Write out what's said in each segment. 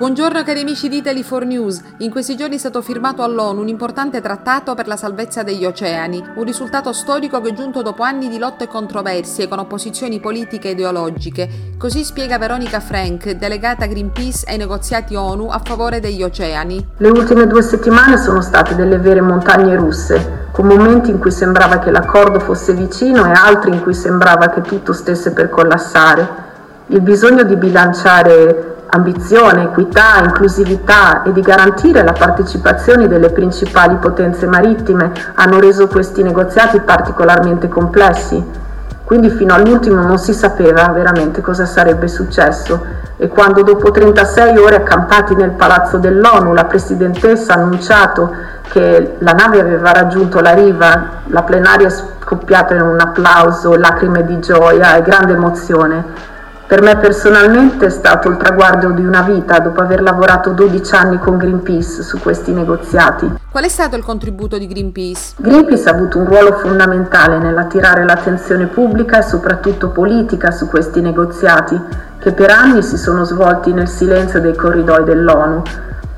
Buongiorno cari amici di Italy4 News. In questi giorni è stato firmato all'ONU un importante trattato per la salvezza degli oceani, un risultato storico che è giunto dopo anni di lotte e controversie con opposizioni politiche e ideologiche. Così spiega Veronica Frank, delegata Greenpeace ai negoziati ONU a favore degli oceani. Le ultime due settimane sono state delle vere montagne russe, con momenti in cui sembrava che l'accordo fosse vicino e altri in cui sembrava che tutto stesse per collassare. Il bisogno di bilanciare ambizione, equità, inclusività e di garantire la partecipazione delle principali potenze marittime hanno reso questi negoziati particolarmente complessi. Quindi fino all'ultimo non si sapeva veramente cosa sarebbe successo e quando dopo 36 ore accampati nel palazzo dell'ONU la Presidentessa ha annunciato che la nave aveva raggiunto la riva, la plenaria è scoppiata in un applauso, lacrime di gioia e grande emozione per me personalmente è stato il traguardo di una vita dopo aver lavorato 12 anni con Greenpeace su questi negoziati. Qual è stato il contributo di Greenpeace? Greenpeace ha avuto un ruolo fondamentale nell'attirare l'attenzione pubblica e soprattutto politica su questi negoziati, che per anni si sono svolti nel silenzio dei corridoi dell'ONU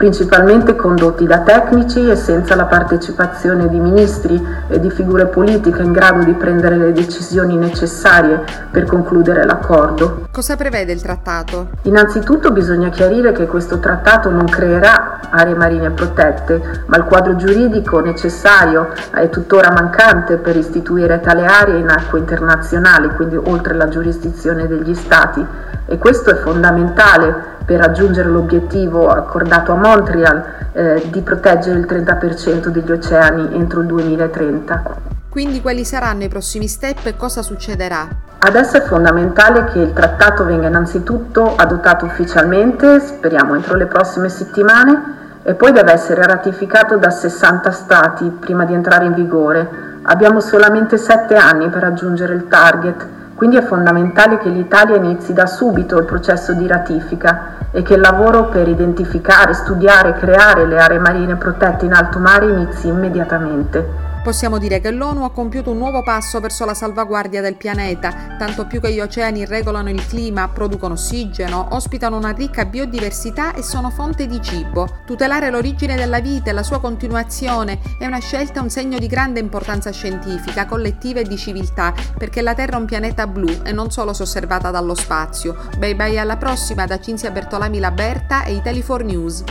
principalmente condotti da tecnici e senza la partecipazione di ministri e di figure politiche in grado di prendere le decisioni necessarie per concludere l'accordo. Cosa prevede il trattato? Innanzitutto bisogna chiarire che questo trattato non creerà aree marine protette, ma il quadro giuridico necessario è tuttora mancante per istituire tale aree in acque internazionali, quindi oltre la giurisdizione degli Stati e questo è fondamentale per raggiungere l'obiettivo accordato a Montreal eh, di proteggere il 30% degli oceani entro il 2030. Quindi quali saranno i prossimi step e cosa succederà? Adesso è fondamentale che il trattato venga innanzitutto adottato ufficialmente, speriamo entro le prossime settimane, e poi deve essere ratificato da 60 Stati prima di entrare in vigore. Abbiamo solamente 7 anni per raggiungere il target quindi è fondamentale che l'Italia inizi da subito il processo di ratifica e che il lavoro per identificare, studiare e creare le aree marine protette in alto mare inizi immediatamente. Possiamo dire che l'ONU ha compiuto un nuovo passo verso la salvaguardia del pianeta, tanto più che gli oceani regolano il clima, producono ossigeno, ospitano una ricca biodiversità e sono fonte di cibo. Tutelare l'origine della vita e la sua continuazione è una scelta un segno di grande importanza scientifica, collettiva e di civiltà, perché la Terra è un pianeta blu e non solo se osservata dallo spazio. Bye bye alla prossima da Cinzia Bertolami Laberta e Italy4 News.